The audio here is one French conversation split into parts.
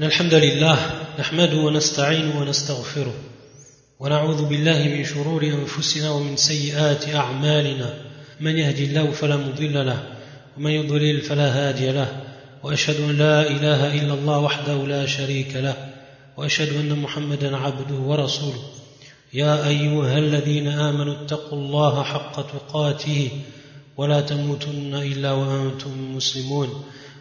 إن الحمد لله نحمده ونستعينه ونستغفره ونعوذ بالله من شرور أنفسنا ومن سيئات أعمالنا. من يهدي الله فلا مضل له ومن يضلل فلا هادي له وأشهد أن لا إله إلا الله وحده لا شريك له وأشهد أن محمدا عبده ورسوله. يا أيها الذين آمنوا اتقوا الله حق تقاته ولا تموتن إلا وأنتم مسلمون.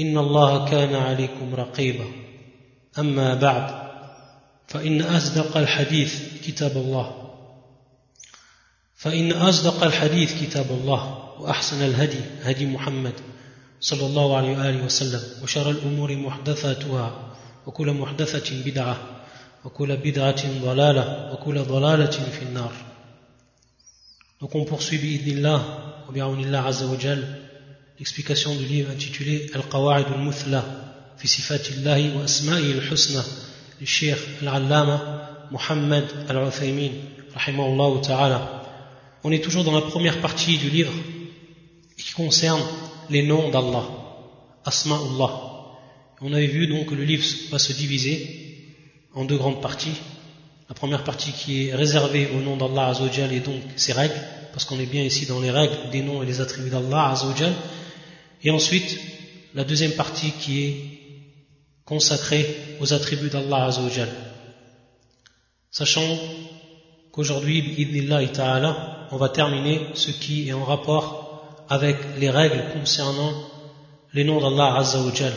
إن الله كان عليكم رقيبا. أما بعد فإن أصدق الحديث كتاب الله. فإن أصدق الحديث كتاب الله وأحسن الهدي هدي محمد صلى الله عليه وآله وسلم وشر الأمور محدثاتها وكل محدثة بدعة وكل بدعة ضلالة وكل ضلالة في النار. Donc on poursuit wa bi'awnillah azza wa jal. L'explication du livre intitulé Al-Qawa'id al-Muthla fi sifatillahi wa asma'i al-husna du Cheikh Al-Allama Muhammad Al-Uthaymin rahimahullah ta'ala. On est toujours dans la première partie du livre qui concerne les noms d'Allah Asma'ullah. On avait vu donc que le livre va se diviser en deux grandes parties. La première partie qui est réservée au nom d'Allah Azzawajal et donc ses règles, parce qu'on est bien ici dans les règles des noms et les attributs d'Allah Azzawajal. Et ensuite, la deuxième partie qui est consacrée aux attributs d'Allah Azzawajal. Sachant qu'aujourd'hui, ta'ala, on va terminer ce qui est en rapport avec les règles concernant les noms d'Allah Azzawajal.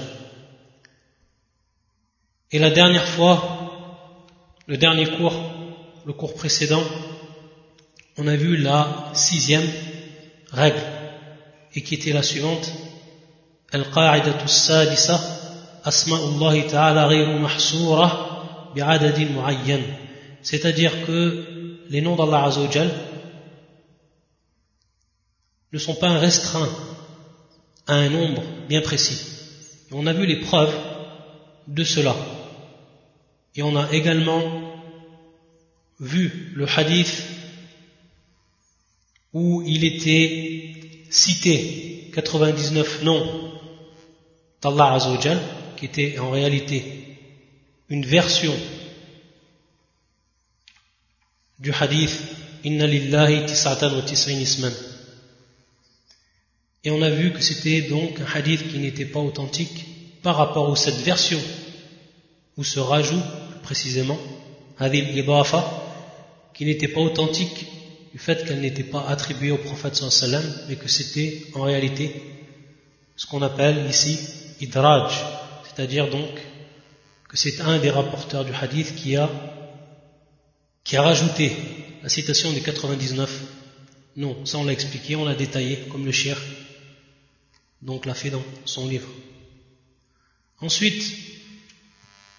Et la dernière fois, le dernier cours, le cours précédent, on a vu la sixième règle, et qui était la suivante C'est-à-dire que les noms d'Allah Azzawajal ne sont pas restreints à un nombre bien précis. On a vu les preuves de cela. Et on a également vu le hadith où il était cité 99 noms d'Allah Azzawajal, qui était en réalité une version du hadith Inna lillahi tis'atan wa tis'in isman. Et on a vu que c'était donc un hadith qui n'était pas authentique par rapport à cette version ou ce rajout précisément, Hadil Idafa, qui n'était pas authentique du fait qu'elle n'était pas attribuée au prophète sallam, mais que c'était en réalité ce qu'on appelle ici Idraj, c'est-à-dire donc que c'est un des rapporteurs du hadith qui a, rajouté la citation des 99. Non, ça on l'a expliqué, on l'a détaillé, comme le shir, donc l'a fait dans son livre. Ensuite,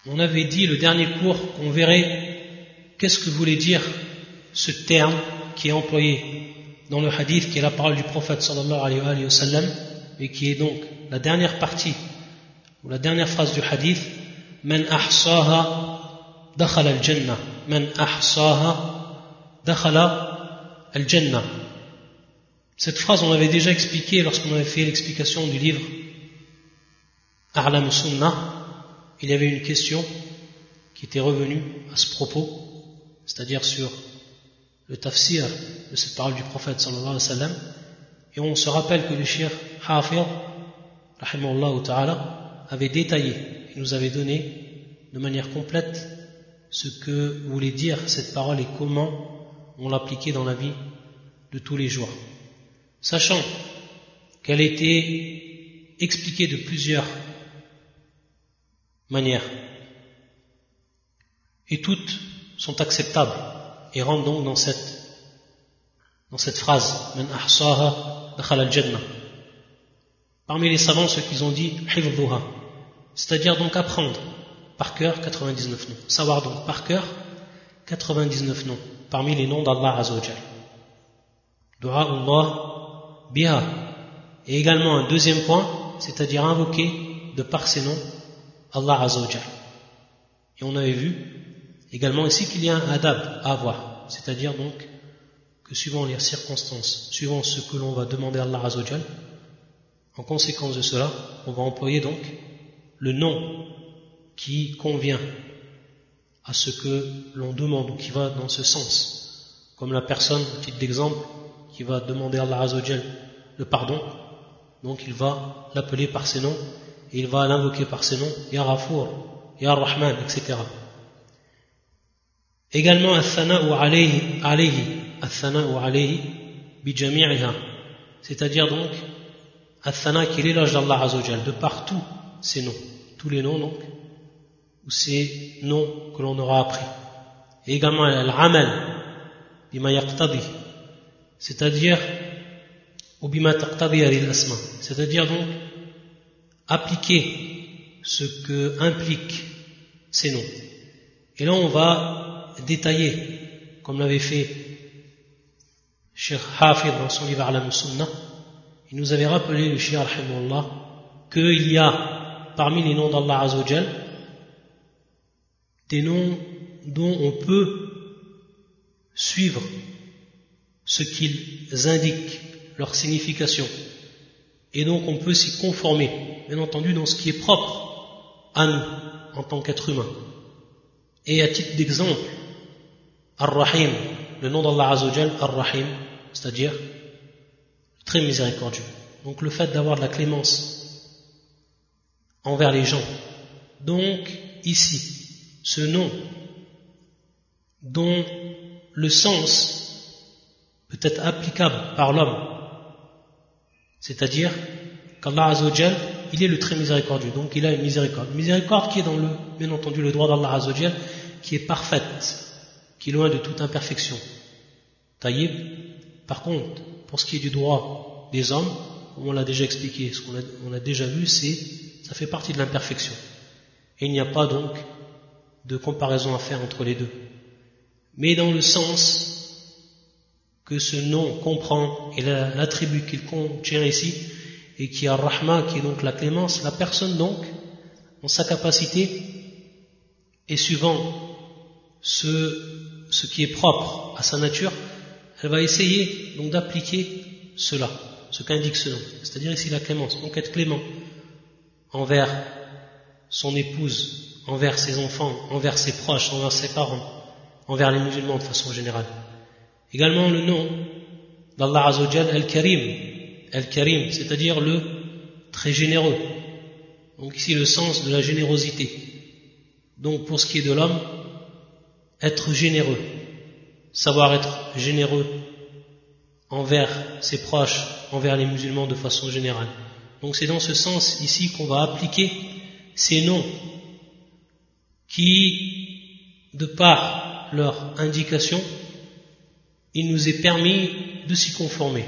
on avait dit le dernier cours qu'on verrait qu'est-ce que voulait dire ce terme qui est employé dans le hadith, qui est la parole du prophète sallallahu alayhi wa sallam, et qui est donc la dernière partie, ou la dernière phrase du hadith, Man ahsaha dakhala al-jannah. Man ahsaha dakhala al-jannah. Cette phrase, on l'avait déjà expliquée lorsqu'on avait fait l'explication du livre A'lam Sunnah, il y avait une question qui était revenue à ce propos, c'est-à-dire sur le tafsir de cette parole du prophète sallallahu alayhi wa et on se rappelle que le shir Hafir, ta'ala, avait détaillé, il nous avait donné de manière complète ce que voulait dire cette parole et comment on l'appliquait dans la vie de tous les jours. Sachant qu'elle était expliquée de plusieurs manières. Et toutes sont acceptables et rentrent donc dans cette, dans cette phrase Parmi les savants, ceux qui ont dit c'est-à-dire donc apprendre par cœur 99 noms. Savoir donc par cœur 99 noms parmi les noms d'Allah Azzawajal. Dua Allah biha. Et également un deuxième point, c'est-à-dire invoquer de par ces noms Allah Azzawajal. Et on avait vu également ici qu'il y a un adab à avoir, c'est-à-dire donc que suivant les circonstances, suivant ce que l'on va demander à Allah Azzawajal, en conséquence de cela, on va employer donc le nom qui convient à ce que l'on demande ou qui va dans ce sens. Comme la personne, titre d'exemple, qui va demander à Allah Azzawajal le pardon, donc il va l'appeler par ses noms et il va l'invoquer par ses noms, Ya Rafour, Ya Rahman, etc. Également, Al-Thana'u alayhi, alayhi, C'est-à-dire donc, Al-Thana qui est l'éloge d'Allah Azzawajal, de partout ces noms, tous les noms donc, ou ces noms que l'on aura appris. Et également Al-Amal, c'est-à-dire, ou c'est-à-dire donc, appliquer ce que impliquent ces noms. Et là, on va détailler, comme l'avait fait Cheikh Hafid dans son livre Alam Sunnah, il nous avait rappelé, le Cheikh qu'il y a parmi les noms d'Allah Azzawajal des noms dont on peut suivre ce qu'ils indiquent, leur signification. Et donc on peut s'y conformer, bien entendu, dans ce qui est propre à nous en tant qu'être humain. Et à titre d'exemple, Ar-Rahim, le nom d'Allah Azzawajal, Ar-Rahim, c'est-à-dire très miséricordieux. Donc le fait d'avoir de la clémence envers les gens. Donc ici, ce nom dont le sens peut être applicable par l'homme, c'est-à-dire qu'Allah Azzawajal, il est le très miséricordieux, donc il a une miséricorde. miséricorde qui est dans le, bien entendu, le droit d'Allah Azzawajal, qui est parfaite, qui est loin de toute imperfection. Taïb, par contre, pour ce qui est du droit des hommes, on l'a déjà expliqué, ce qu'on a, déjà vu, c'est, ça fait partie de l'imperfection. Et il n'y a pas donc de comparaison à faire entre les deux. Mais dans le sens que ce nom comprend et l'attribut qu'il contient ici, et qui a Rahma, qui est donc la clémence, la personne donc, en sa capacité, et suivant ce qui est propre à sa nature, elle va essayer donc d'appliquer cela, ce qu'indique ce nom. C'est-à-dire ici la clémence. Donc être clément envers son épouse, envers ses enfants, envers ses proches, envers ses parents, envers les musulmans de façon générale. Également le nom d'Allah Azzawajal Al-Karim. Al-Karim, c'est-à-dire le très généreux. Donc ici le sens de la générosité. Donc pour ce qui est de l'homme, être généreux savoir être généreux envers ses proches, envers les musulmans de façon générale. Donc c'est dans ce sens ici qu'on va appliquer ces noms qui, de par leur indication, il nous est permis de s'y conformer,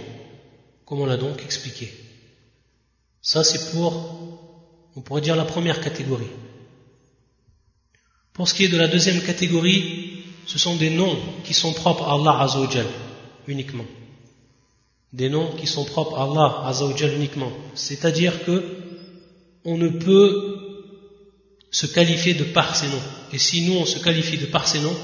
comme on l'a donc expliqué. Ça c'est pour, on pourrait dire, la première catégorie. Pour ce qui est de la deuxième catégorie, ce sont des noms qui sont propres à Allah Azzawajal uniquement. Des noms qui sont propres à Allah Azzawajal uniquement. C'est-à-dire que on ne peut se qualifier de par ces noms. Et si nous on se qualifie de par ces noms,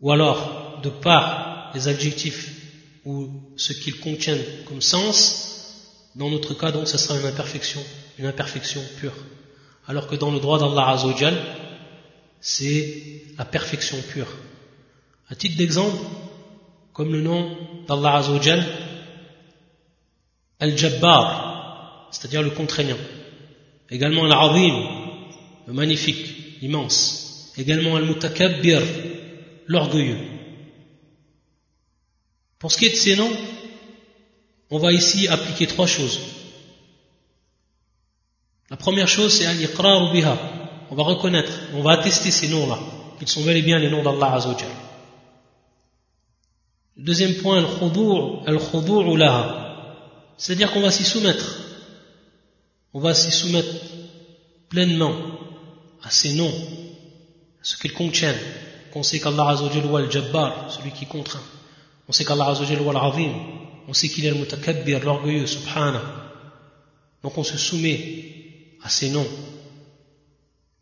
ou alors de par les adjectifs ou ce qu'ils contiennent comme sens, dans notre cas donc ce sera une imperfection, une imperfection pure. Alors que dans le droit d'Allah Azzawajal, c'est la perfection pure. À titre d'exemple, comme le nom d'Allah Azzawajal, Al-Jabbar, c'est-à-dire le contraignant. Également Al-Azim, le magnifique, l'immense. Également Al-Mutakabbir, l'orgueilleux. Pour ce qui est de ces noms, on va ici appliquer trois choses. La première chose, c'est Al-Iqrar biha, on va reconnaître, on va attester ces noms-là, qu'ils sont bel et bien les noms d'Allah Azzawajal. Le deuxième point, al-khudur' laha, c'est-à-dire qu'on va s'y soumettre. On va s'y soumettre pleinement à ces noms, à ce qu'ils contiennent, qu'on sait qu'Allah Azzawajal est le Jabbar, celui qui contraint, on sait qu'Allah Azzawajal est l'Azim, on sait qu'il est le Mutakabbir, l'orgueilleux, Subhana. Donc on se soumet à ces noms.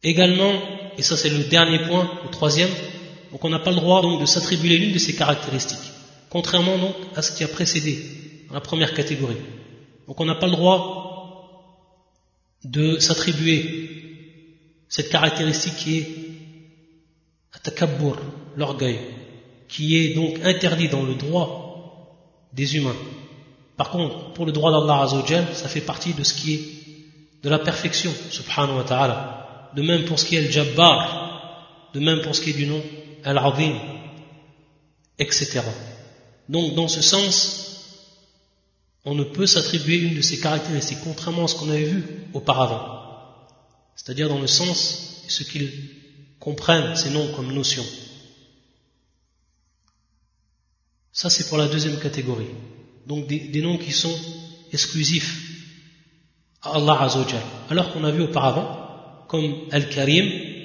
Également, et ça c'est le dernier point, le troisième, donc on n'a pas le droit donc de s'attribuer l'une de ces caractéristiques, contrairement donc à ce qui a précédé, dans la première catégorie. Donc on n'a pas le droit de s'attribuer cette caractéristique qui est atakabbur, l'orgueil, qui est donc interdit dans le droit des humains. Par contre, pour le droit d'Allah Azzawajal, ça fait partie de ce qui est de la perfection, subhanahu wa ta'ala. De même pour ce qui est le Jabbar, de même pour ce qui est du nom Al-Azim, etc. Donc, dans ce sens, on ne peut s'attribuer une de ces caractéristiques, contrairement à ce qu'on avait vu auparavant. C'est-à-dire dans le sens, ce qu'ils comprennent ces noms comme notion. Ça, c'est pour la deuxième catégorie. Donc, des, noms qui sont exclusifs à Allah Azzawajal. Alors qu'on a vu auparavant, comme Al-Karim,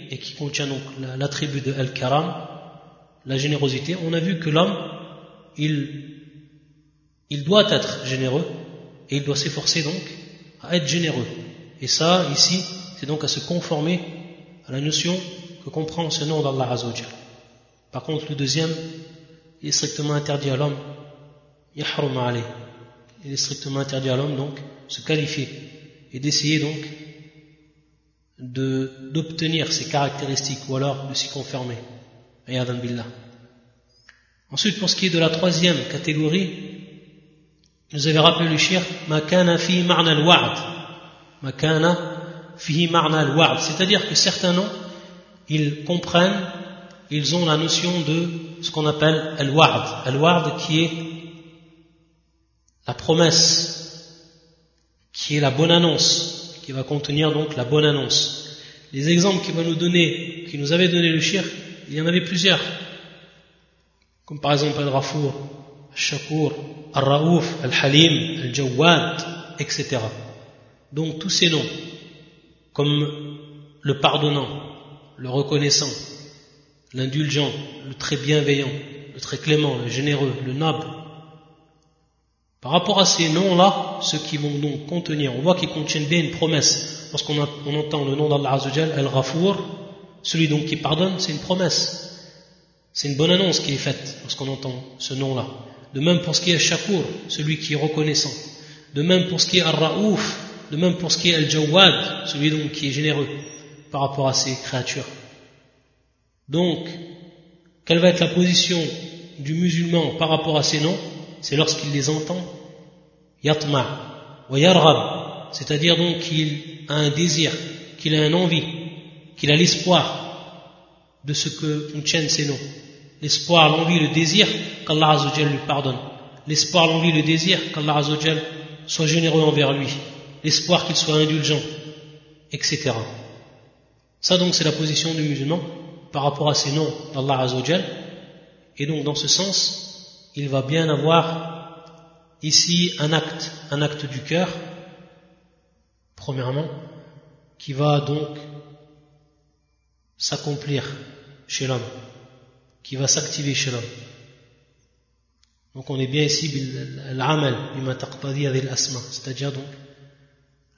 et qui contient donc l'attribut de Al-Karam, la générosité, on a vu que l'homme, il, doit être généreux, et il doit s'efforcer donc à être généreux. Et ça, ici, c'est donc à se conformer à la notion que comprend ce nom d'Allah Azzawajal. Par contre, le deuxième, il est strictement interdit à l'homme. Il est strictement interdit à l'homme donc se qualifier et d'essayer donc d'obtenir ces caractéristiques ou alors de s'y conformer. Ensuite, pour ce qui est de la troisième catégorie, nous avez rappelé le shir makana fi ma'na al-wa'd. Makana fi ma'na al-wa'd. C'est-à-dire que certains noms, ils comprennent, ils ont la notion de ce qu'on appelle al-wa'd. Al-wa'd qui est la promesse qui est la bonne annonce, qui va contenir donc la bonne annonce. Les exemples qu'il va nous donner, qui nous avait donné le shir, il y en avait plusieurs. Comme par exemple Al-Rafour, Al-Shakur, Al-Raouf, Al-Halim, Al-Jawad, etc. Donc tous ces noms, comme le pardonnant, le reconnaissant, l'indulgent, le très bienveillant, le très clément, le généreux, le noble, par rapport à ces noms-là, ceux qui vont donc contenir, on voit qu'ils contiennent bien une promesse. Lorsqu'on on entend le nom d'Allah Azzawajal, Al-Ghafour, celui donc qui pardonne, c'est une promesse. C'est une bonne annonce qui est faite lorsqu'on entend ce nom-là. De même pour ce qui est Shakur, celui qui est reconnaissant. De même pour ce qui est Ar-Ra'ouf, de même pour ce qui est Al-Jawad, celui donc qui est généreux par rapport à ses créatures. Donc, quelle va être la position du musulman par rapport à ces noms? C'est lorsqu'il les entend, yatma, wa yarghab, c'est-à-dire donc qu'il a un désir, qu'il a un envie, qu'il a l'espoir de ce que contiennent ces noms. L'espoir, l'envie, le désir qu'Allah Azzawajal lui pardonne. L'espoir, l'envie, le désir qu'Allah Azzawajal soit généreux envers lui. L'espoir qu'il soit indulgent, etc. Ça donc c'est la position du musulman par rapport à ces noms d'Allah Azzawajal. Et donc dans ce sens, il va bien avoir ici un acte, un acte du cœur, premièrement, qui va donc s'accomplir chez l'homme, qui va s'activer chez l'homme. Donc on est bien ici l'amal, c'est-à-dire donc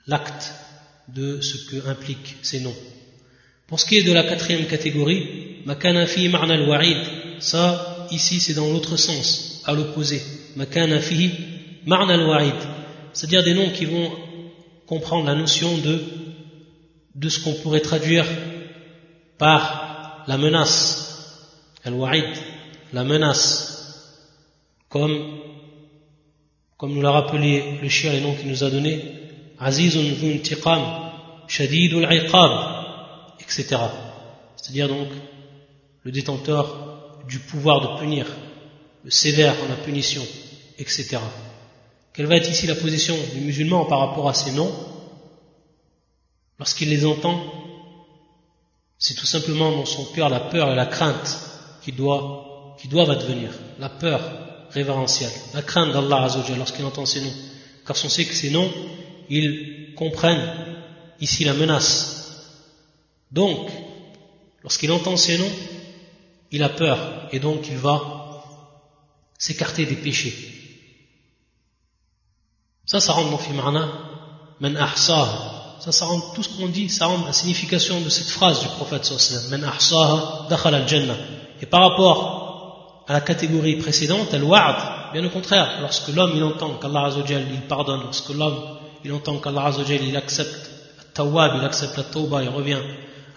l'acte de ce que impliquent ces noms. Pour ce qui est de la quatrième catégorie, ça ici c'est dans l'autre sens, à l'opposé. C'est-à-dire des noms qui vont comprendre la notion de, de ce qu'on pourrait traduire par la menace. Al-wa'id, la menace. Comme, comme nous l'a rappelé le chien, les noms qu'il nous a donnés. Azizun intiqam, shadidul iqab, etc. C'est-à-dire donc le détenteur du pouvoir de punir, le sévère en la punition, etc. Quelle va être ici la position du musulman par rapport à ces noms? Lorsqu'il les entend, c'est tout simplement dans son cœur la peur et la crainte qui, doit, qui doivent advenir, la peur révérentielle, la crainte d'Allah Azzawajal lorsqu'il entend ces noms. Car on sait que ces noms, ils comprennent ici la menace Donc, lorsqu'il entend ces noms, il a peur et donc il va s'écarter des péchés. Ça, ça rentre dans Man ahsaha. Ça, ça tout ce qu'on dit, ça rentre la signification de cette phrase du prophète sallallahu Man ahsaha, dakhal al-jannah. Et par rapport à la catégorie précédente, al-wa'd, bien au contraire, lorsque l'homme il entend qu'Allah il pardonne, lorsque l'homme il entend qu'Allah il accepte tawwab, il accepte la tawba, il revient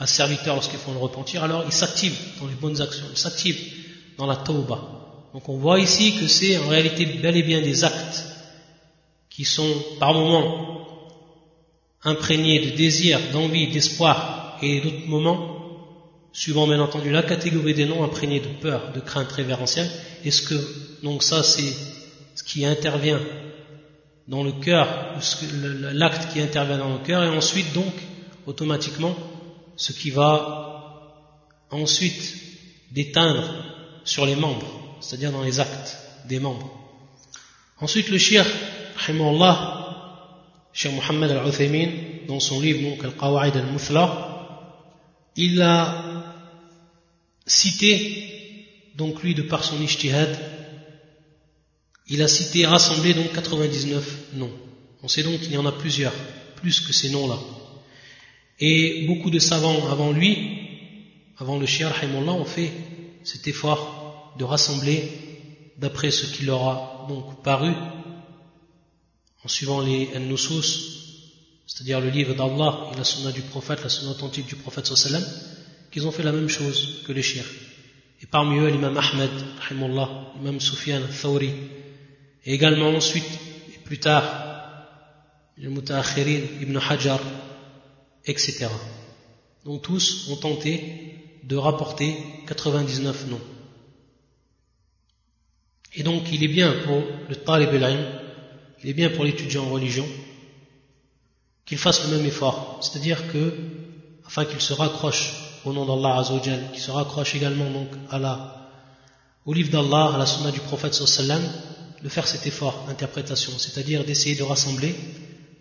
à serviteur lorsqu'ils font le repentir, alors il s'active dans les bonnes actions, il s'active dans la tawba. Donc on voit ici que c'est en réalité bel et bien des actes qui sont par moments imprégnés de désir, d'envie, d'espoir, et d'autres moments, suivant bien entendu la catégorie des noms, imprégnés de peur, de crainte révérentielle. Est-ce que, donc ça c'est ce qui intervient dans le cœur, l'acte qui intervient dans le cœur, et ensuite donc, automatiquement, ce qui va ensuite déteindre sur les membres, c'est-à-dire dans les actes des membres. Ensuite, le shir, Allah, Cheikh Mohammed al-Uthaymin, dans son livre donc Al-Qawa'id al-Muthla, il a cité, donc lui de par son ijtihad, il a cité, rassemblé donc 99 noms. On sait donc qu'il y en a plusieurs, plus que ces noms-là. Et beaucoup de savants avant lui, avant le Shia Rahimullah, ont fait cet effort de rassembler, d'après ce qui leur a donc paru, en suivant les Nusus, c'est-à-dire le livre d'Allah et la sunna du prophète, la sunna authentique du prophète sallam, qu'ils ont fait la même chose que les Shia. Et parmi eux, l'imam Ahmed, Rahimullah, l'imam Sufyan, Thawri, et également ensuite, et plus tard, le Mutaakhirin, Ibn Hajar, etc. Donc tous ont tenté de rapporter 99 noms. Et donc il est bien pour le talib il est bien pour l'étudiant en religion qu'il fasse le même effort, c'est-à-dire que afin qu'il se raccroche au nom d'Allah Azzawajal, qu'il se raccroche également donc à la, au livre d'Allah, à la sunna du prophète de faire cet effort d'interprétation, c'est-à-dire d'essayer de rassembler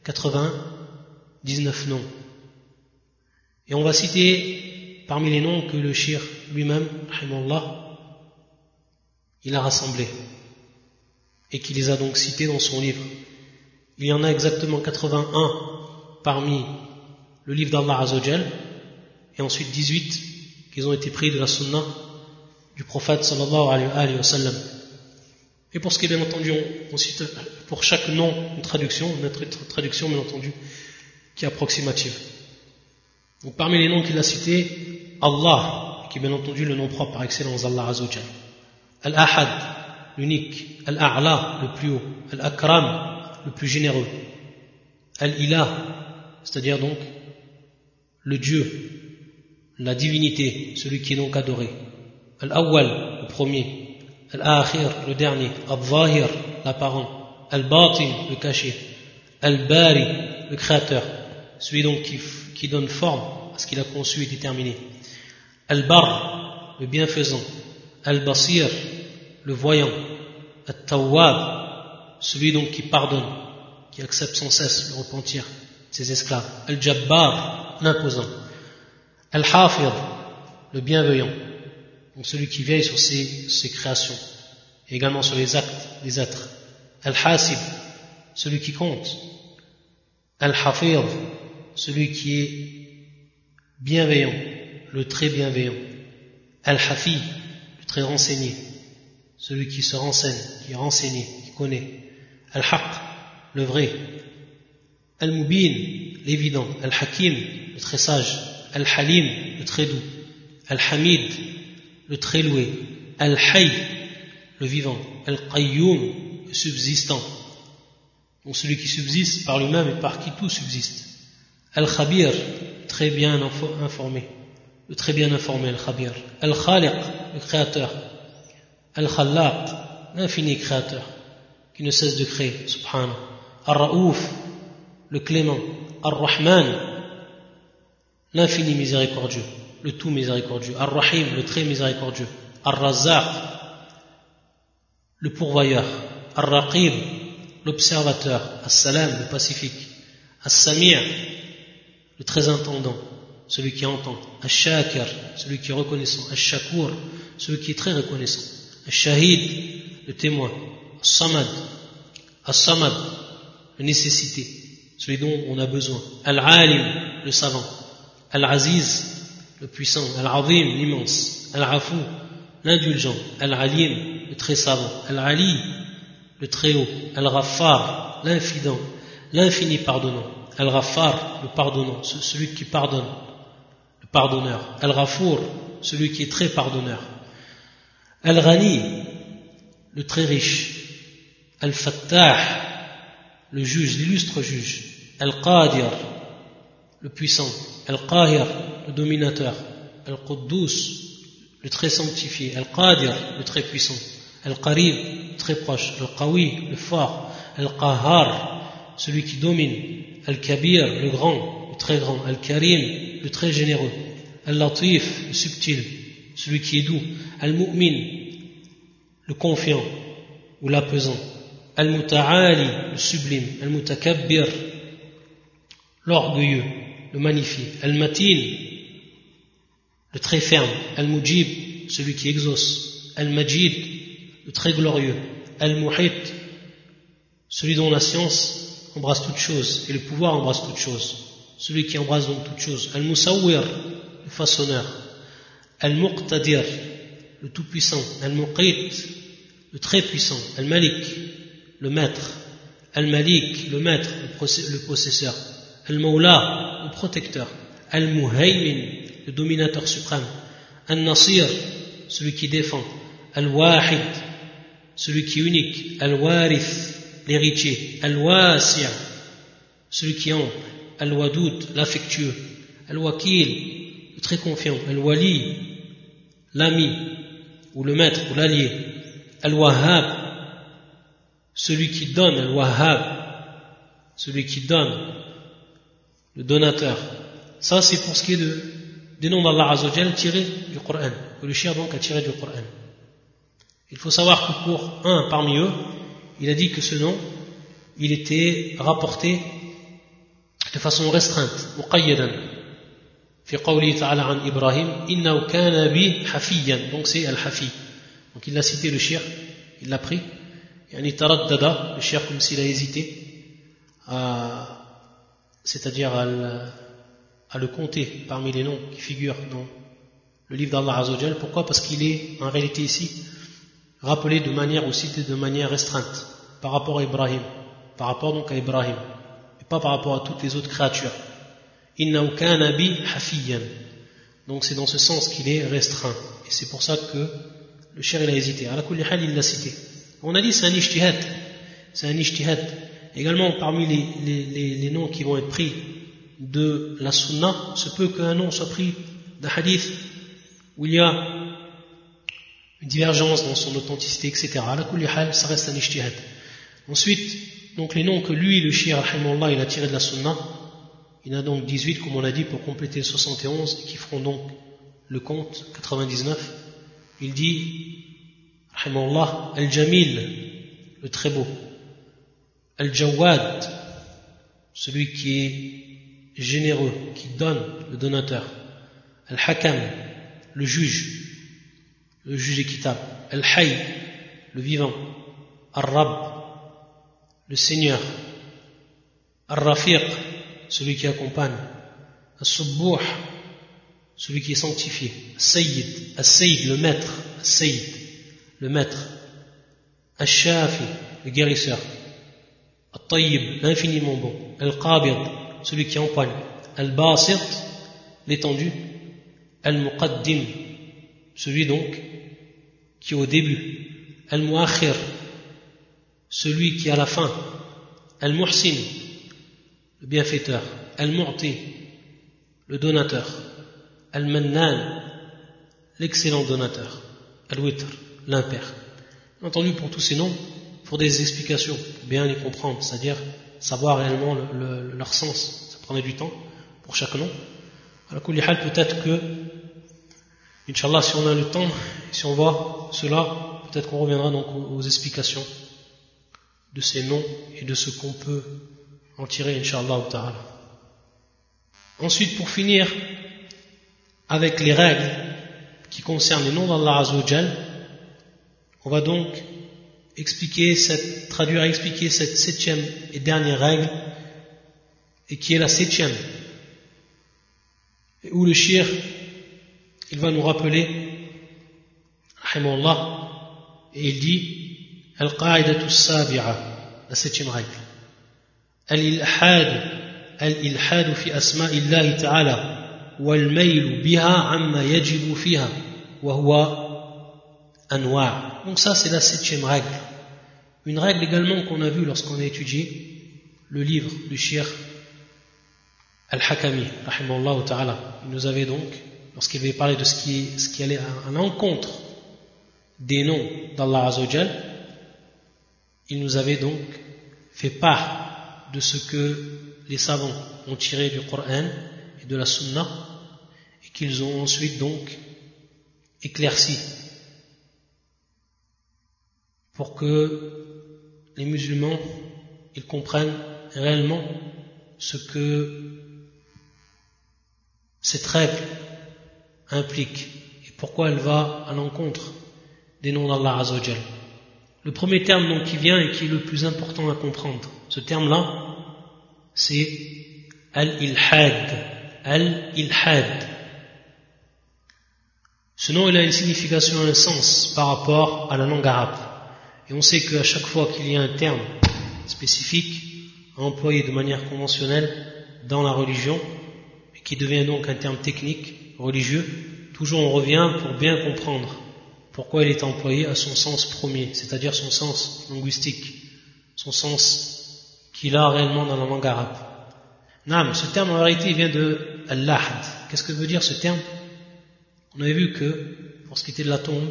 99 noms. Et on va citer parmi les noms que le shir lui-même, il a rassemblés et qui les a donc cités dans son livre. Il y en a exactement 81 parmi le livre d'Allah Azzawajal et ensuite 18 qui ont été pris de la sunna du prophète sallallahu alayhi wa. Et pour ce qui est bien entendu, on, cite pour chaque nom une traduction, une traduction bien entendu qui est approximative. Donc parmi les noms qu'il a cités, Allah, qui est bien entendu le nom propre par excellence d'Allah Azzawajal. Al-Ahad, l'unique. Al-A'la, le plus haut. Al-Akram, le plus généreux. Al-Ilah, c'est-à-dire donc le Dieu, la divinité, celui qui est donc adoré. Al-Awwal, le premier. Al-Akhir, le dernier. Al-Zahir, l'apparent. Al-Batin, le caché. Al-Bari, le créateur. Celui donc qui donne forme à ce qu'il a conçu et déterminé. Al-Bar, le bienfaisant. Al-Basir, le voyant. Al-Tawwab, celui donc qui pardonne, qui accepte sans cesse le repentir de ses esclaves. Al-Jabbar, l'imposant. Al-Hafir, le bienveillant, donc celui qui veille sur ses, ses créations, et également sur les actes des êtres. Al-Hasib, celui qui compte. Al-Hafir, celui qui est bienveillant, le très bienveillant. Al-Hafi, le très renseigné, celui qui se renseigne, qui est renseigné, qui connaît. Al-Haq, le vrai. Al-Mubin, l'évident. Al-Hakim, le très sage. Al-Halim, le très doux. Al-Hamid, le très loué. Al-Hay, le vivant. Al-Qayyum, le subsistant. Donc celui qui subsiste par lui-même et par qui tout subsiste. Al-Khabir, très bien informé, le très bien informé, Al-Khabir. Al-Khaliq, le créateur. Al-Khallaq, l'infini créateur, qui ne cesse de créer, subhanahu. Al-Ra'ouf, le clément. Al-Rahman, l'infini miséricordieux, le tout miséricordieux. Al-Rahim, le très miséricordieux. Al-Razzaq, le pourvoyeur. Al-Raqib, l'observateur. Al-Salam, le pacifique. Al-Sami' le très intendant. celui qui entend. Al-Shakir, celui qui est reconnaissant. Al-Shakur, celui qui est très reconnaissant. Al-Shahid, le témoin. Al-Samad, Al-Samad, la nécessité, celui dont on a besoin. Al-Alim, le savant. Al-Aziz, le puissant. Al-Azim, l'immense. Al-Afu, l'indulgent. Al-Alim, le très savant. Al-Ali, le très haut. Al-Ghaffar, l'infident, l'infini pardonnant. Al-Ghaffar, le pardonnant, celui qui pardonne, le pardonneur. Al-Ghafour, celui qui est très pardonneur. Al-Ghani, le très riche. Al-Fattah, le juge, l'illustre juge. Al-Qadir, le puissant. Al-Qahir, le dominateur. Al-Quddus, le très sanctifié. Al-Qadir, le très puissant. Al-Qarib, très proche. Al-Qawi, le fort. Al-Qahar, celui qui domine. Al-Kabir, le grand, le très grand. Al-Karim, le très généreux. Al-Latif, le subtil, celui qui est doux. Al-Mu'min, le confiant ou l'apaisant. Al-Muta'ali, le sublime. Al-Mutakabbir, l'orgueilleux, le magnifique. Al-Matin, le très ferme. Al-Mujib, celui qui exauce. Al-Majid, le très glorieux. Al-Muhit, celui dont la science embrasse toutes choses et le pouvoir embrasse toutes choses. Celui qui embrasse donc toutes choses. Al-Musawwir, le façonneur. Al-Muqtadir, le tout-puissant. Al-Muqit, le très puissant. Al-Malik, le maître. Al-Malik, le maître, le possesseur. Al-Mawla, le protecteur. Al-Muhaymin, le dominateur suprême. Al-Nasir, celui qui défend. Al-Wahid, celui qui unique. Al-Warith, l'héritier. Al-Wasi', celui qui ample. Al-Wadoud, l'affectueux. Al-Wakil, le très confiant. Al-Wali, l'ami, ou le maître, ou l'allié. Al-Wahhab, celui qui donne, Al-Wahhab, celui qui donne, le donateur. Ça, c'est pour ce qui est de, des noms d'Allah Azzawajal tirés du Coran, que le chien donc a tiré du Coran. Il faut savoir que pour un parmi eux, il a dit que ce nom, il était rapporté de façon restreinte, muqayyadan. في قوله تعالى عن إبراهيم إنه كان بي حفيا donc c'est al-hafi donc il a cité le shir il l'a pris يعني تردد le shir comme s'il a hésité c'est-à-dire à, à, le compter parmi les noms qui figurent dans le livre d'Allah Azzawajal pourquoi parce qu'il est en réalité ici rappelé de manière ou cité de manière restreinte par rapport à Ibrahim par rapport donc à Ibrahim et pas par rapport à toutes les autres créatures donc c'est dans ce sens qu'il est restreint. Et c'est pour ça que le cher il a hésité. Il l'a cité. On a dit c'est un ishtihad. C'est un ishtihad. Également parmi les, les, les, noms qui vont être pris de la sunna, se peut qu'un nom soit pris d'un hadith où il y a une divergence dans son authenticité, etc. Ça reste un ishtihad. Ensuite, donc les noms que lui, le shir, il a tiré de la sunna, il y en a donc 18, comme on l'a dit, pour compléter 71, qui feront donc le compte, 99. Il dit, Allah, Al-Jamil, le très beau. Al-Jawad, celui qui est généreux, qui donne, le donateur. Al-Hakam, le juge, le juge équitable. Al-Hay, le vivant. Al-Rab, le Seigneur. Al-Rafiq, celui qui accompagne. As-Subbuh, celui qui est sanctifié. As-Sayyid, le maître. As-Sayyid, le maître. As-Shafi, le guérisseur. Al-Tayyib, l'infiniment bon. Al-Qabid, celui qui empoigne. Al-Basit, l'étendue. Al-Muqaddim, celui donc qui est au début. Al-Muakhir, celui qui est à la fin. Al-Muhsin, le bienfaiteur, Al-Mu'ti, le donateur, Al-Mannan, l'excellent donateur, Al-Witr, l'impère. Entendu pour tous ces noms, pour des explications, pour bien les comprendre, c'est-à-dire savoir réellement leur sens. Ça prenait du temps pour chaque nom. Alors, peut-être que, Inch'Allah, si on a le temps, si on voit cela, peut-être qu'on reviendra donc aux explications de ces noms et de ce qu'on peut en tirer, Inch'Allah. Ensuite, pour finir, avec les règles qui concernent les noms d'Allah Azzawajal, on va donc cette, traduire et expliquer cette septième et dernière règle, et qui est la septième, où le shir, il va nous rappeler, Allah, et il dit, Al-Qa'idatu Sabi'a, la septième règle. Al-Ilhad, Al-Ilhad fi asma'illahi ta'ala, wal-mail biha amma yajibu fiha, wa huwa anwa'. Donc ça, c'est la septième règle. Une règle également qu'on a vue lorsqu'on a étudié le livre du Shir Al-Hakami, ta'ala. Il nous avait donc lorsqu'il avait parlé de ce qui, allait à, l'encontre des noms d'Allah Azzawajal. Il nous avait donc fait part de ce que les savants ont tiré du Coran de la sunna et qu'ils ont ensuite donc éclairci pour que les musulmans ils comprennent réellement ce que cette règle implique et pourquoi elle va à l'encontre des noms d'Allah Azzawajal. Le premier terme donc qui vient et qui est le plus important à comprendre, ce terme-là, c'est al-ilhad, al-ilhad. Ce nom il a une signification, un sens par rapport à la langue arabe. Et on sait qu'à chaque fois qu'il y a un terme spécifique employé de manière conventionnelle dans la religion, et qui devient donc un terme technique, religieux, toujours on revient pour bien comprendre pourquoi il est employé à son sens premier, c'est-à-dire son sens linguistique, son sens qu'il a réellement dans la langue arabe. Nam, ce terme en réalité vient de al-lahd. Qu'est-ce que veut dire ce terme? On avait vu que, pour ce qui était de la tombe,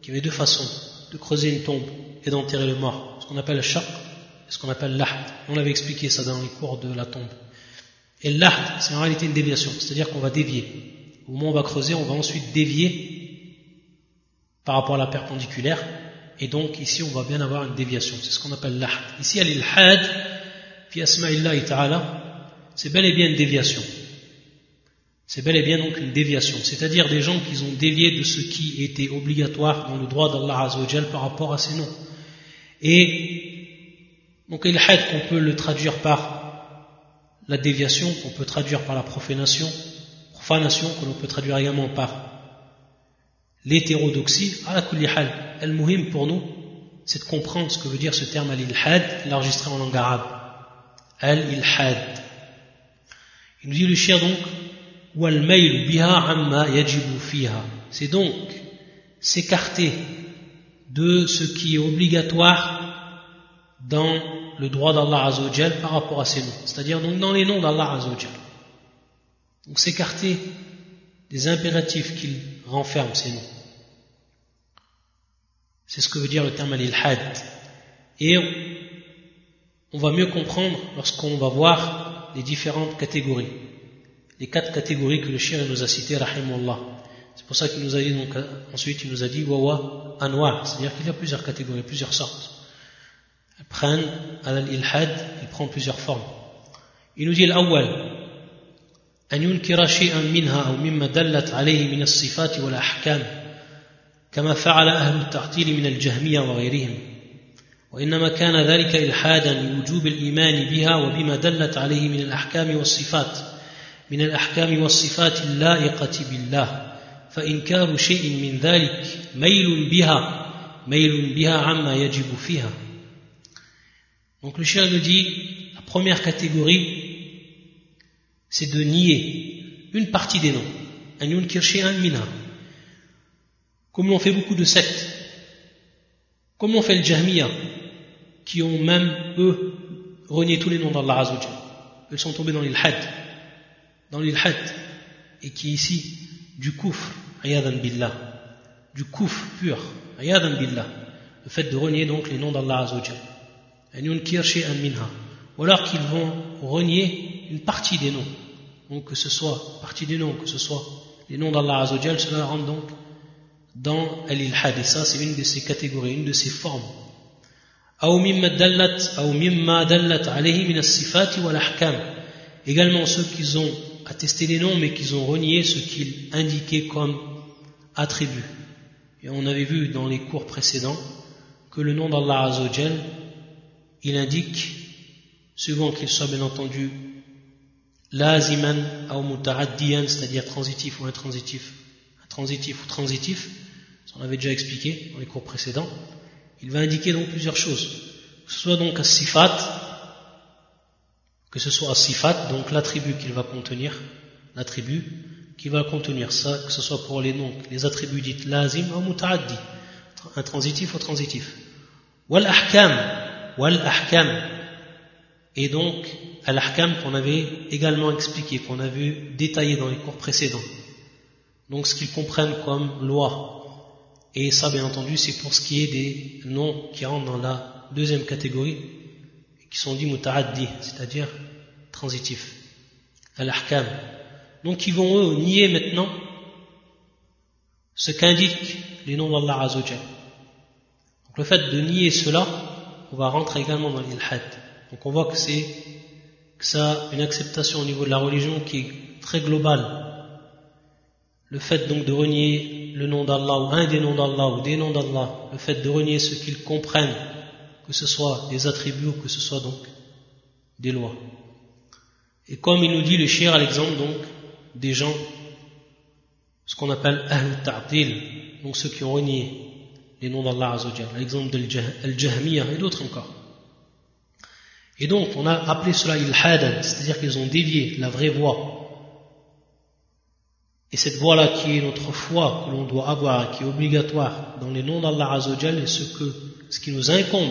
qu'il y avait deux façons de creuser une tombe et d'enterrer le mort. Ce qu'on appelle le shaq et ce qu'on appelle l'ahd. On avait expliqué ça dans les cours de la tombe. Et l'ahd, c'est en réalité une déviation, c'est-à-dire qu'on va dévier. Au où on va creuser, on va ensuite dévier par rapport à la perpendiculaire. Et donc ici, on va bien avoir une déviation. C'est ce qu'on appelle l'ahd. Ici, al-ilhad, fi asma'illahi c'est bel et bien une déviation. C'est bel et bien donc une déviation, c'est-à-dire des gens qui ont dévié de ce qui était obligatoire dans le droit d'Allah Azzawajal par rapport à ces noms. Et donc il qu'on peut le traduire par la déviation, qu'on peut traduire par la profanation, profanation, que l'on peut traduire également par l'hétérodoxie. À la kulihal, al-muhim pour nous, c'est de comprendre ce que veut dire ce terme al-ilhad, l'enregistrer en langue arabe. Al-ilhad. Il nous dit le chien donc, c'est donc s'écarter de ce qui est obligatoire dans le droit d'Allah Azzawajal par rapport à ses noms, c'est-à-dire donc dans les noms d'Allah Azzawajal. Donc s'écarter des impératifs qu'il renferme ces noms. C'est ce que veut dire le terme al-ilhad. Et on va mieux comprendre lorsqu'on va voir les différentes catégories les quatre catégories que le shir nous a citées, rahimullah. C'est pour ça qu'il nous a dit, donc, ensuite, il nous a dit, wawa anwar, c'est-à-dire qu'il y a plusieurs catégories, plusieurs sortes. Elles prennent, al-ilhad, il prend plusieurs formes. Il nous dit, l'awwal, أن ينكر شيئا منها أو مما دلت عليه من الصفات والأحكام كما فعل أهل التعطيل من الجهمية وغيرهم. وإنما كان ذلك إلحادا لوجوب الإيمان بها وبما دلت عليه من الأحكام والصفات من الأحكام والصفات اللائقة بالله. فإنكار شيء من ذلك ميل بها ميل بها عما يجب فيها. Donc le chien nous dit, la première catégorie, c'est de nier une partie des noms. Comme l'ont fait beaucoup de sectes. Comme l'ont fait le Jahmiya, qui ont même, eux, renié tous les noms d'Allah Azzawajal. Ils sont tombés dans l'ilhad. dans l'ilhad et qui est ici du kufr, ayadan billah, du kufr pur, ayadan billah, le fait de renier donc les noms d'Allah Azzawajal, ou alors qu'ils vont renier une partie des noms, donc que ce soit partie des noms, que ce soit les noms d'Allah Azzawajal, cela rentre donc dans Al-Ilhad, et ça c'est une de ces catégories, une de ces formes. Également ceux qui ont attesté les noms mais qui ont renié ce qu'ils indiquaient comme attributs. Et on avait vu dans les cours précédents que le nom d'Allah Azzawajal, il indique, suivant qu'il soit bien entendu laziman ou muta'addiyan, c'est-à-dire transitif ou intransitif, intransitif ou transitif, ça on avait déjà expliqué dans les cours précédents, il va indiquer donc plusieurs choses. Que ce soit donc as-sifat, que ce soit as-sifat, donc l'attribut qu'il va contenir, l'attribut qui va contenir ça, que ce soit pour les noms, les attributs dits lazim ou muta'addi, intransitif ou transitif. Wal ahkam, wal ahkam, et donc al-ahkam qu'on avait également expliqué, qu'on a vu détaillé dans les cours précédents. Donc ce qu'ils comprennent comme loi. Et ça, bien entendu, c'est pour ce qui est des noms qui rentrent dans la deuxième catégorie, qui sont dits muta'addi, c'est-à-dire transitifs. Al-ahkam. Donc ils vont eux nier maintenant ce qu'indiquent les noms d'Allah Azzawajal. Donc le fait de nier cela, on va rentrer également dans l'ilhad. Donc on voit que c'est ça une acceptation au niveau de la religion qui est très globale. Le fait donc de renier le nom d'Allah ou un des noms d'Allah ou des noms d'Allah, le fait de renier ce qu'ils comprennent, que ce soit des attributs ou que ce soit donc des lois. Et comme il nous dit le shir à l'exemple donc des gens, ce qu'on appelle Ahl Ta'til, donc ceux qui ont renié les noms d'Allah Azzawajal, l'exemple de Al-Jahmiyyah et d'autres encore. Et donc, on a appelé cela ilhadan, c'est-à-dire qu'ils ont dévié la vraie voie. Et cette voie-là qui est notre foi, que l'on doit avoir, qui est obligatoire dans les noms d'Allah Azzawajal et ce, que, ce qui nous incombe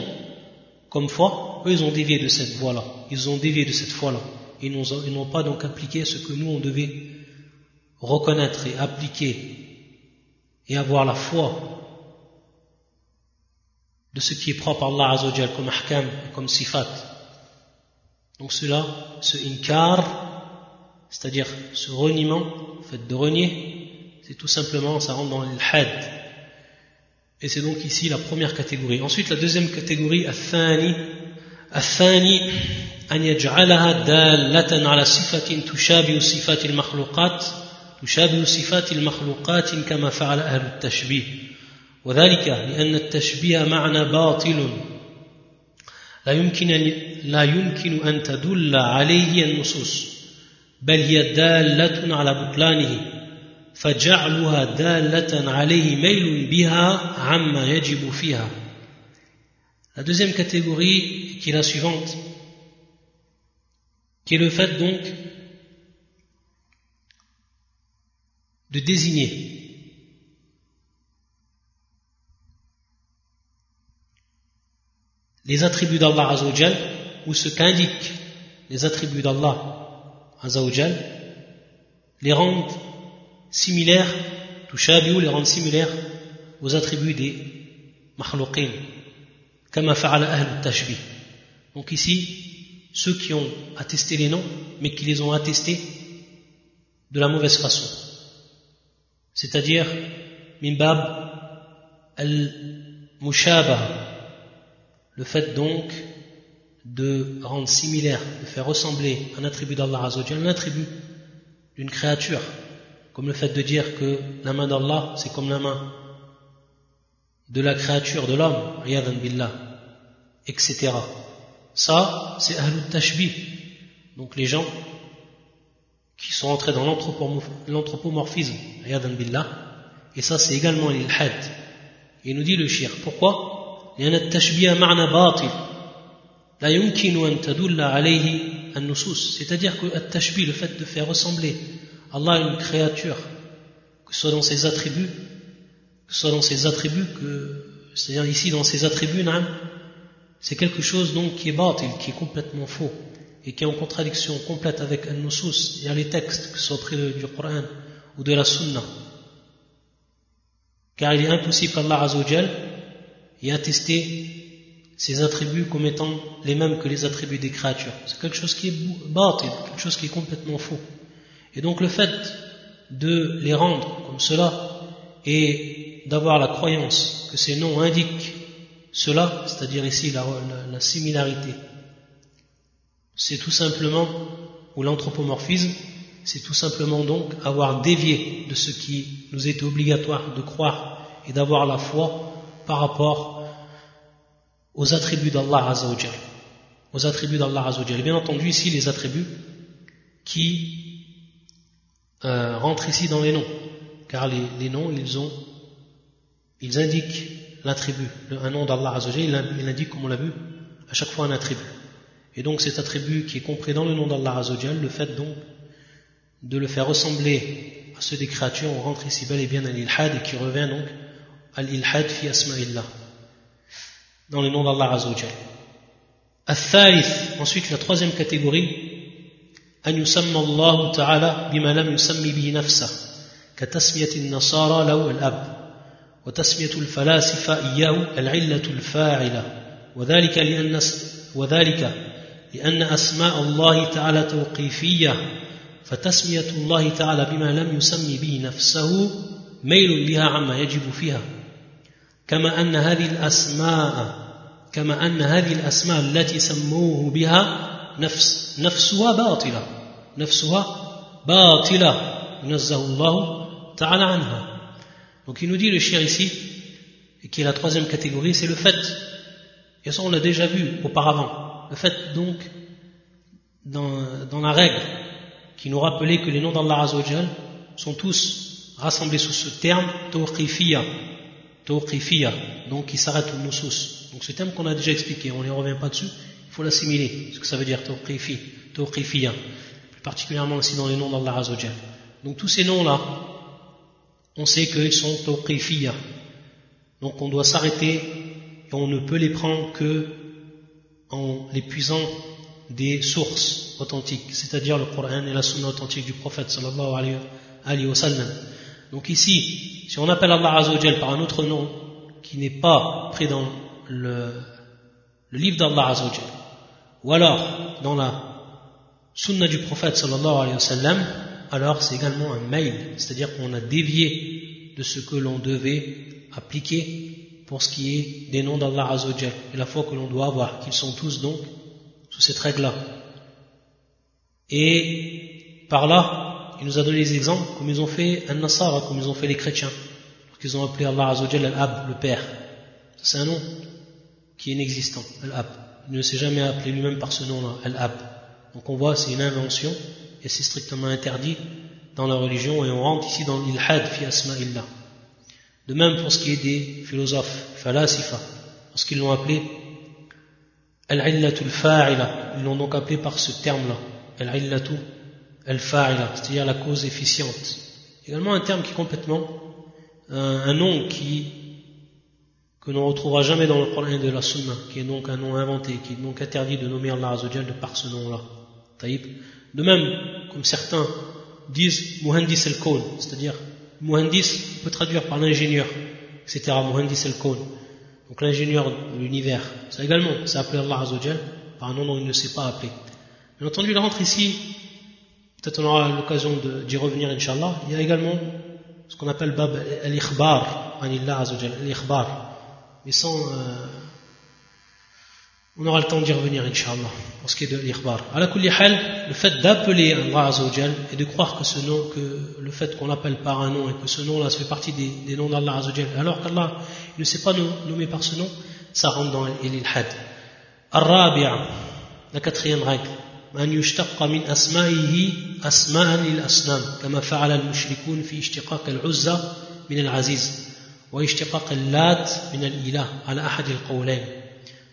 comme foi, eux ils ont dévié de cette voie-là. Ils ont dévié de cette foi-là. Ils n'ont pas donc appliqué ce que nous on devait reconnaître et appliquer et avoir la foi de ce qui est propre à Allah Azzawajal comme ahkam, comme sifat. Donc cela, ce inkar, c'est-à-dire ce reniement, le fait de renier, c'est tout simplement, ça rentre dans l'ilhad. Et c'est donc ici la première catégorie. Ensuite, la deuxième catégorie, الثاني الثاني أن يجعلها دالة على صفة تشابه صفات المخلوقات تشابه صفات المخلوقات كما فعل أهل التشبيه وذلك لأن التشبيه معنى باطل لا يمكن أن لا يمكن أن تدل عليه النصوص بل هي دالة على بطلانه فجعلها دالة عليه ميل بها عما يجب فيها La deuxième catégorie, qui est la suivante, qui est le fait donc de désigner les attributs d'Allah Azzawajal ou ce qu'indiquent les attributs d'Allah Azzawajal les rendent similaires, touchabiou les rendent similaires aux attributs des makhlouqin, comme fa'ala ahl tashbih. Donc ici, ceux qui ont attesté les noms, mais qui les ont attestés de la mauvaise façon. C'est-à-dire, mimbab al-mushabah, le fait donc de rendre similaire, de faire ressembler un attribut d'Allah Azzawajal un attribut d'une créature, comme le fait de dire que la main d'Allah c'est comme la main de la créature, de l'homme, billah, etc. Ça, c'est Ahlut Tashbih. Donc les gens qui sont entrés dans l'anthropomorphisme, billah, et ça c'est également l'ilhad. Il nous dit le shir. Pourquoi? La yumkinu an tadulla alayhi an-nusus. C'est-à-dire que le fait de faire ressembler Allah à une créature, que ce soit dans ses attributs, que ce soit dans ses attributs, que, c'est-à-dire ici dans ses attributs, c'est quelque chose donc qui est batil, qui est complètement faux, et qui est en contradiction complète avec an-nusus, et les textes, que ce soit pris du Coran ou de la Sunna. Car il est impossible qu'Allah ait attesté ses attributs comme étant les mêmes que les attributs des créatures. C'est quelque chose qui est bâti, quelque chose qui est complètement faux. Et donc le fait de les rendre comme cela et d'avoir la croyance que ces noms indiquent cela, c'est-à-dire ici la, la similarité, c'est tout simplement, ou l'anthropomorphisme, c'est tout simplement donc avoir dévié de ce qui nous était obligatoire de croire et d'avoir la foi par rapport aux attributs d'Allah Azzawajal. Aux attributs d'Allah Azzawajal. Bien entendu, ici, les attributs qui euh, rentrent ici dans les noms. Car les, les noms, ils ont, ils indiquent l'attribut. Un nom d'Allah Azzawajal, il indique, comme on l'a vu, à chaque fois un attribut. Et donc cet attribut qui est compris dans le nom d'Allah Azzawajal, le fait donc de le faire ressembler à ceux des créatures, on rentre ici bel et bien à l'ilhad et qui revient donc à l'ilhad fi asma'illah dans le nom d'Allah Azzawajal. الثالث ensuite la troisième catégorie أن يسمى الله تعالى بما لم يسمي به نفسه كتسمية النصارى له الأب وتسمية الفلاسفة إياه العلة الفاعلة وذلك لأن وذلك لأن أسماء الله تعالى توقيفية فتسمية الله تعالى بما لم يسمي به نفسه ميل بها عما يجب فيها كما أن هذه الأسماء كما أن هذه الأسماء التي سموه بها نفس نفسها باطلة نفسها باطلة ينزه الله تعالى عنها Donc il nous dit le shir ici, et qui est la troisième catégorie, c'est le fait, et ça on l'a déjà vu auparavant, le fait donc, dans, dans la règle qui nous rappelait que les noms d'Allah Azzawajal sont tous rassemblés sous ce terme tawqifiyya, tawqifiyya, donc qui s'arrête au nusus. Donc ce terme qu'on a déjà expliqué, on ne revient pas dessus, il faut l'assimiler, ce que ça veut dire tawqifi, plus particulièrement aussi dans les noms d'Allah Azzawajal. Donc tous ces noms-là, on sait qu'ils sont tawqifiyya. Donc on doit s'arrêter et on ne peut les prendre que en les puisant des sources authentiques, c'est-à-dire le Coran et la Sunna authentique du prophète sallallahu alayhi wa sallam. Donc ici, si on appelle Allah Azzawajal par un autre nom qui n'est pas pris dans le, livre d'Allah Azzawajal, ou alors dans la Sunna du prophète sallallahu alayhi wa sallam, alors c'est également un mail, c'est-à-dire qu'on a dévié de ce que l'on devait appliquer pour ce qui est des noms d'Allah Azzawajal et la foi que l'on doit avoir, qu'ils sont tous donc sous cette règle-là. Et par là, il nous a donné des exemples, comme ils ont fait un Nasara, comme ils ont fait les chrétiens, qu'ils ont appelé Allah Azzawajal Al-Ab, le Père. C'est un nom qui est inexistant, Al-Ab. Il ne s'est jamais appelé lui-même par ce nom-là, Al-Ab. Donc on voit, c'est une invention, et c'est strictement interdit dans la religion, et on rentre ici dans l'ilhad fi asma'illah. De même pour ce qui est des philosophes, falasifa, lorsqu'ils l'ont appelé Al-Illatul Fa'ila, ils l'ont donc appelé par ce terme-là, Al-Illatu Al-Fa'ila, c'est-à-dire la cause efficiente. Également un terme qui est complètement, un, nom qui, que l'on ne retrouvera jamais dans le Coran de la Sunna, qui est donc un nom inventé, qui est donc interdit de nommer Allah Azzawajal par ce nom-là. De même, comme certains disent Muhandis al-Kawn, c'est-à-dire Muhandis peut traduire par l'ingénieur, etc. Muhandis al-Kawn. Donc l'ingénieur de l'univers, ça également, c'est appelé Allah Azzawajal par un nom dont il ne s'est pas appelé. Bien entendu, il rentre ici, peut-être on aura l'occasion d'y revenir, Inch'Allah, il y a également ce qu'on appelle Bab al-Ikhbar, Anillah Azzawajal, al-Ikhbar, mais sans... Euh, on aura le temps d'y revenir, Inch'Allah, pour ce qui est de l'ikhbar. À la hal, le fait d'appeler Allah Azzawajal et de croire que ce nom, que le fait qu'on l'appelle par un nom et que ce nom-là fait partie des, noms d'Allah Azzawajal, alors qu'Allah ne sait pas nommer par ce nom, ça rentre dans l'ilhad. Al-Rabi'a, la quatrième règle. أن يشتق من أسمائه أسماء للأصنام كما فعل المشركون في اشتقاق العزى من العزيز واشتقاق اللات من الإله على أحد القولين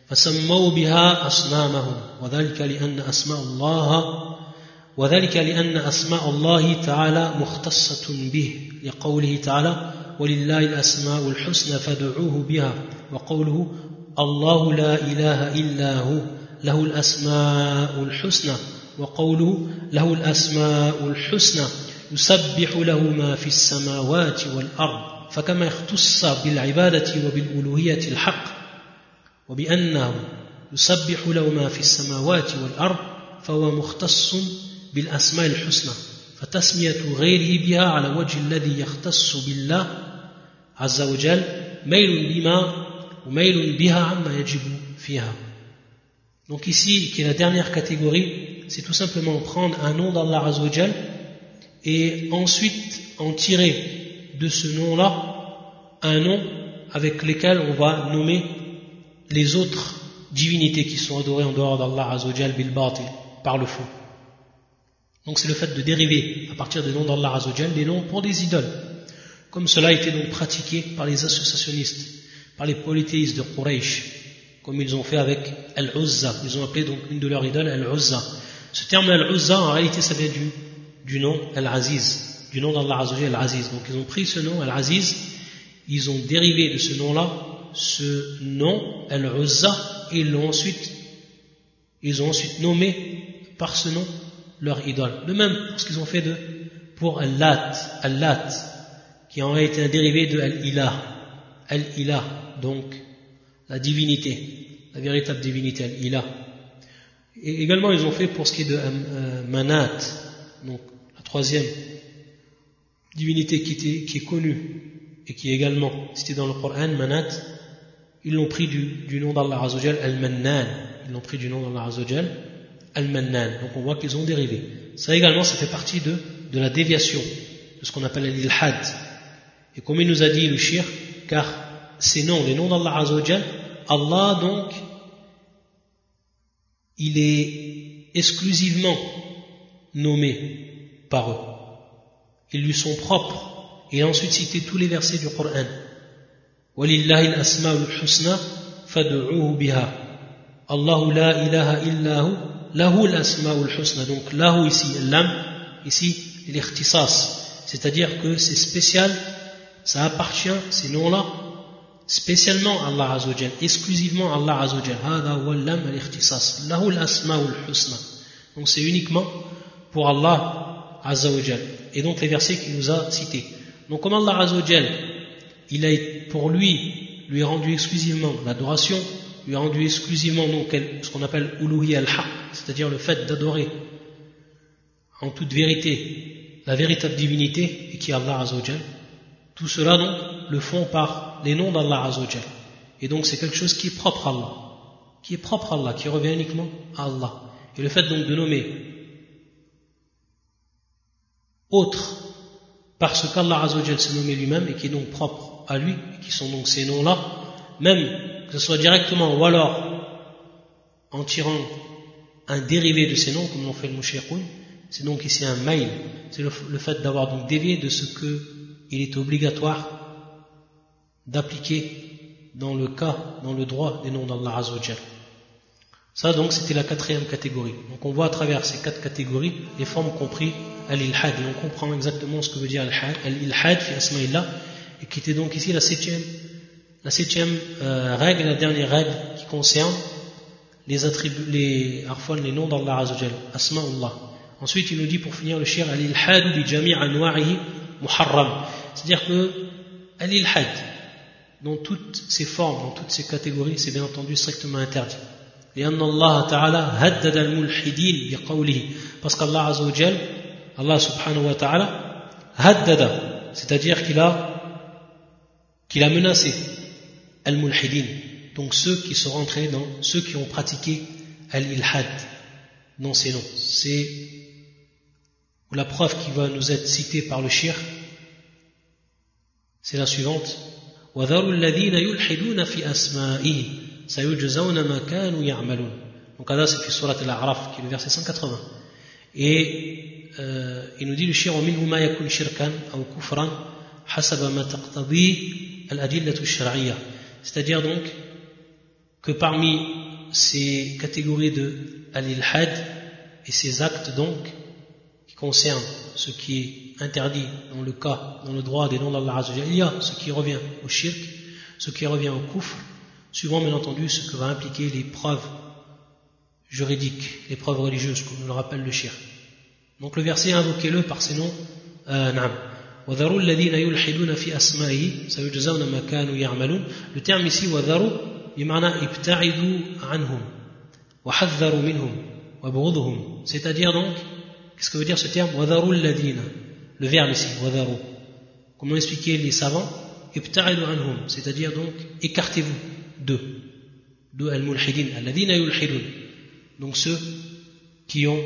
فسموا بها أصنامهم وذلك لأن أسماء الله وذلك لأن أسماء الله تعالى مختصة به لقوله تعالى ولله الأسماء الحسنى فادعوه بها وقوله الله لا إله إلا هو له الأسماء الحسنى وقوله له الأسماء الحسنى يسبح له ما في السماوات والأرض فكما اختص بالعبادة وبالألوهية الحق وبأنه يسبح له ما في السماوات والأرض فهو مختص بالأسماء الحسنى فتسمية غيره بها على وجه الذي يختص بالله عز وجل ميل بما وميل بها عما يجب فيها. Donc ici, qui est la dernière catégorie, c'est tout simplement prendre un nom d'Allah Azzawajal et ensuite en tirer de ce nom-là un nom avec lequel on va nommer les autres divinités qui sont adorées en dehors d'Allah Azzawajal bil par le faux. Donc c'est le fait de dériver à partir des noms d'Allah Azzawajal des noms pour des idoles. Comme cela a été donc pratiqué par les associationnistes, par les polythéistes de Quraysh, comme ils ont fait avec Al-Uzza. Ils ont appelé donc une de leurs idoles Al-Uzza. Ce terme Al-Uzza, en réalité, ça vient du, du nom Al-Aziz, du nom d'Allah Al-Aziz. Donc ils ont pris ce nom Al-Aziz, ils ont dérivé de ce nom-là ce nom Al-Uzza et ils l'ont ensuite ils ont ensuite nommé par ce nom leur idole. De même, ce qu'ils ont fait de, pour Al-Lat, Al-Lat, qui en été un dérivé de Al-Ilah. Al-Ilah, donc la divinité, la véritable divinité, Al-Ilah. Et également, ils ont fait pour ce qui est de euh, Manat, donc la troisième divinité qui, est connue et qui est également citée dans le Coran, Manat, ils l'ont pris du, du nom d'Allah Azzawajal, Al-Mannan. Ils l'ont pris du nom d'Allah Azzawajal, Al-Mannan. Donc on voit qu'ils ont dérivé. Ça également, ça fait partie de, de la déviation, de ce qu'on appelle l'ilhad. Et comme il nous a dit le shir, car ces noms, les noms d'Allah Azzawajal, Allah donc, il est exclusivement nommé par eux. Ils lui sont propres. Et ensuite cité tous les versets du Coran. ولله الأسماء الحسنى فادعوه بها الله لا إله إلا هو له الأسماء الحسنى donc lahu ici l'âme ici l'ikhtisas c'est-à-dire que c'est spécial ça appartient ces noms-là spécialement Allah Azzawajal, exclusivement Allah Azzawajal. Donc c'est uniquement pour Allah Azzawajal. Et donc les versets qu'il nous a cités. Donc comme Allah Azzawajal, il a pour lui, lui rendu exclusivement l'adoration, lui a rendu exclusivement donc, ce qu'on appelle uluhi al-haq, c'est-à-dire le fait d'adorer en toute vérité la véritable divinité et qui est Allah Azzawajal. Tout cela donc le font par les noms d'Allah Azzawajal. Et donc c'est quelque chose qui est propre à Allah, qui est propre à Allah, qui revient uniquement à Allah. Et le fait donc de nommer autre parce qu'Allah Azzawajal s'est nommé lui-même et qui est donc propre à lui, qui sont donc ces noms-là, même que ce soit directement ou alors en tirant un dérivé de ces noms, comme l'ont fait le Mouchirkoun, c'est donc ici un mail, c'est le, fait d'avoir donc dévié de ce que il est obligatoire d'appliquer dans le cas, dans le droit des noms d'Allah Azzawajal. Ça donc c'était la quatrième catégorie. Donc on voit à travers ces quatre catégories les formes compris al-ilhad et on comprend exactement ce que veut dire al-ilhad fi asma'illah et qui était donc ici la septième la septième euh, règle, la dernière règle qui concerne les attributs, les arfon, les noms d'Allah Azzawajal, Asma'ullah. Ensuite, il nous dit pour finir le shir al-ilhad bi jami' anwa'ihi muharram. C'est-à-dire que al-ilhad, dans toutes ses formes, dans toutes ses catégories, c'est bien entendu strictement interdit. لأن الله تعالى هدد الملحدين بقوله parce qu'Allah Azzawajal Allah subhanahu wa ta'ala haddada c'est-à-dire qu'il a qu'il a menacé al-mulhidin donc ceux qui sont rentrés dans ceux qui ont pratiqué al-ilhad dans ces noms c'est la preuve qui va nous être citée par le shir c'est la suivante وذروا الذين يلحدون في أسمائه سيجزون ما كانوا يعملون donc là c'est في surat al-A'raf qui est le verset 180 et euh, il nous dit le shir ومنه ما يكون شركا أو كفرا حسب ما تقتضيه الأدلة الشرعية c'est-à-dire donc que parmi ces catégories de al-ilhad et ces actes donc qui concernent ce qui est interdit dans le cas, dans le droit des noms d'Allah il y a ce qui revient au shirk, ce qui revient au kufr, suivant bien entendu ce que va impliquer les preuves juridiques, les preuves religieuses, comme le rappelle le shirk. Donc le verset invoquez-le par ces noms, euh, وذروا الذين يلحدون في أسمائه سيجزون ما كانوا يعملون le terme ici وذروا بمعنى ابتعدوا عنهم وحذروا منهم وبغضهم c'est-à-dire donc qu'est-ce que veut dire ce terme وذروا الذين le verbe ici, wadaru. Comment expliquer les savants? Ibta'adu anhum, c'est-à-dire donc écartez-vous d'eux, de al-mulhidin, alladhina yulhidun. Donc ceux qui ont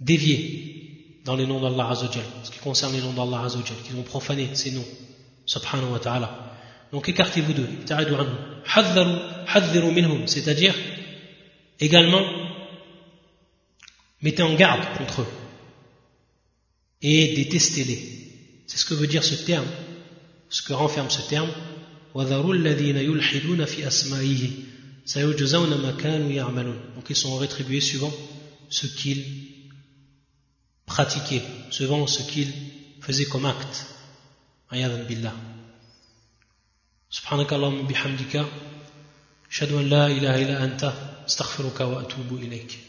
dévié dans les noms d'Allah Azzawajal, ce qui concerne les noms d'Allah Azzawajal, qui ont profané ces noms, subhanahu wa ta'ala. Donc écartez-vous d'eux, ibta'adu anhum. Hadharu, hadhiru minhum, c'est-à-dire également mettez en garde contre eux. et détestez-les. C'est ce que veut dire ce terme, ce que renferme ce terme. Donc ils sont rétribués suivant ce qu'ils pratiquaient, suivant ce qu'ils faisaient comme acte. billah. سبحانك اللهم بحمدك أشهد أن لا إله إلا أنت استغفرك وأتوب إليك